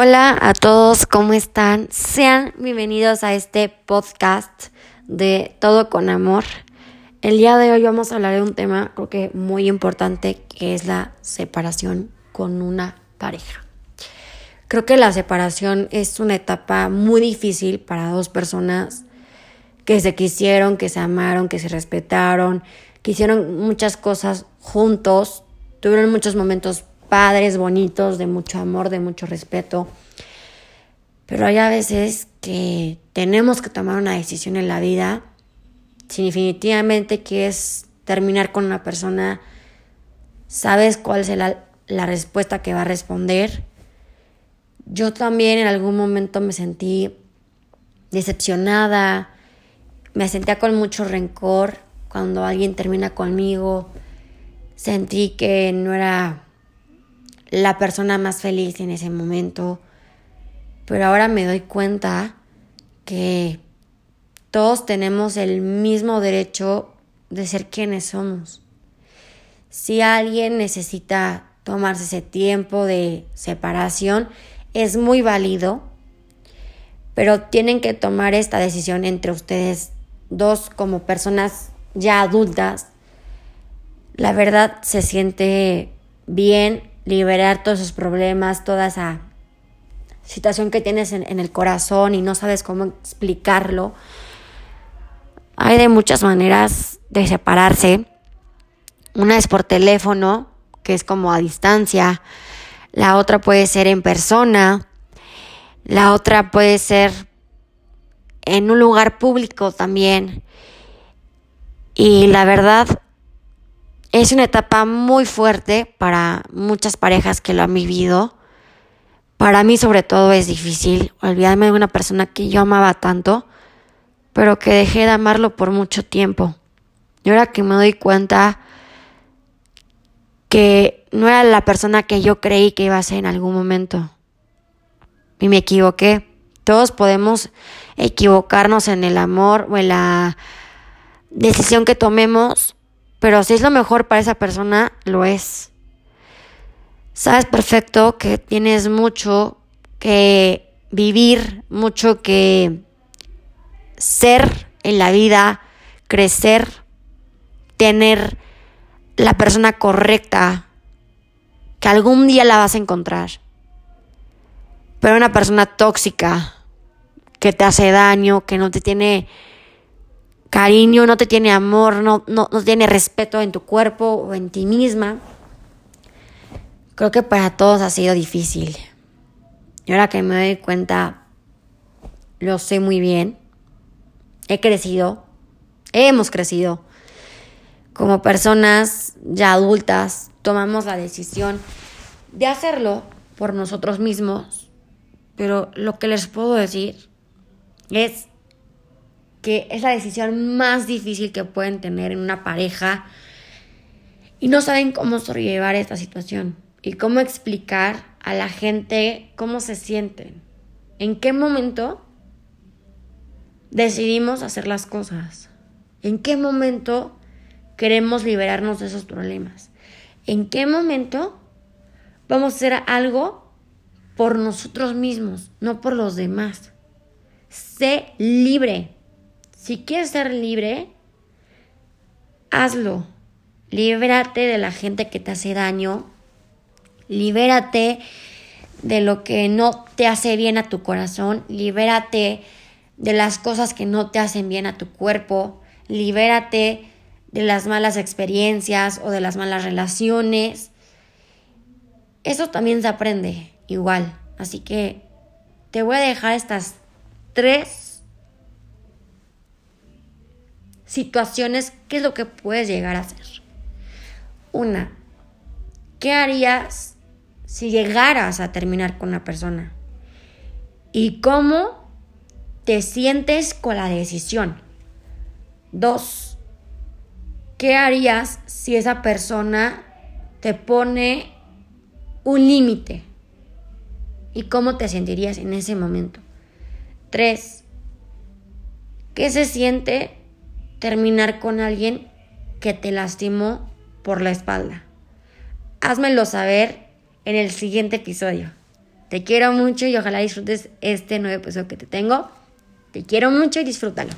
Hola a todos, ¿cómo están? Sean bienvenidos a este podcast de Todo con Amor. El día de hoy vamos a hablar de un tema creo que muy importante que es la separación con una pareja. Creo que la separación es una etapa muy difícil para dos personas que se quisieron, que se amaron, que se respetaron, que hicieron muchas cosas juntos, tuvieron muchos momentos padres, bonitos, de mucho amor, de mucho respeto. Pero hay a veces que tenemos que tomar una decisión en la vida si definitivamente quieres terminar con una persona, sabes cuál es la, la respuesta que va a responder. Yo también en algún momento me sentí decepcionada, me sentía con mucho rencor cuando alguien termina conmigo, sentí que no era la persona más feliz en ese momento. Pero ahora me doy cuenta que todos tenemos el mismo derecho de ser quienes somos. Si alguien necesita tomarse ese tiempo de separación, es muy válido, pero tienen que tomar esta decisión entre ustedes dos como personas ya adultas. La verdad se siente bien liberar todos esos problemas, toda esa situación que tienes en, el corazón y no sabes cómo explicarlo. Hay de muchas maneras de separarse. Una es por teléfono, que es como a distancia. La otra puede ser en persona. La otra puede ser en un lugar público también. Y la verdad, es una etapa muy fuerte para muchas parejas que lo han vivido. Para mí sobre todo es difícil olvidarme de una persona que yo amaba tanto, pero que dejé de amarlo por mucho tiempo. Y ahora que me doy cuenta que no era la persona que yo creí que iba a ser en algún momento. Y me equivoqué. Todos podemos equivocarnos en el amor o en la decisión que tomemos pero si es lo mejor para esa persona, lo es. Sabes perfecto que tienes mucho que vivir, mucho que ser en la vida, crecer, tener la persona correcta, que algún día la vas a encontrar. Pero una persona tóxica, que te hace daño, que no te tiene cariño, no te tiene amor, no, no, no tiene respeto en tu cuerpo o en ti misma. Creo que para todos ha sido difícil. Y ahora que me doy cuenta, lo sé muy bien. He crecido, hemos crecido. Como personas ya adultas, tomamos la decisión de hacerlo por nosotros mismos. Pero lo que les puedo decir es que es la decisión más difícil que pueden tener en una pareja y no saben cómo sobrellevar esta situación y cómo explicar a la gente cómo se sienten. ¿En qué momento decidimos hacer las cosas? ¿En qué momento queremos liberarnos de esos problemas? ¿En qué momento vamos a hacer algo por nosotros mismos, no por los demás? Sé libre. Si quieres ser libre, hazlo. Libérate de la gente que te hace daño. Libérate de lo que no te hace bien a tu corazón. Libérate de las cosas que no te hacen bien a tu cuerpo. Libérate de las malas experiencias o de las malas relaciones. Eso también se aprende igual. Así que te voy a dejar estas tres situaciones, ¿qué es lo que puedes llegar a hacer? Una, ¿qué harías si llegaras a terminar con una persona? ¿Y cómo te sientes con la decisión? Dos, ¿qué harías si esa persona te pone un límite? ¿Y cómo te sentirías en ese momento? Tres, ¿qué se siente terminar con alguien que te lastimó por la espalda. Házmelo saber en el siguiente episodio. Te quiero mucho y ojalá disfrutes este nuevo episodio que te tengo. Te quiero mucho y disfrútalo.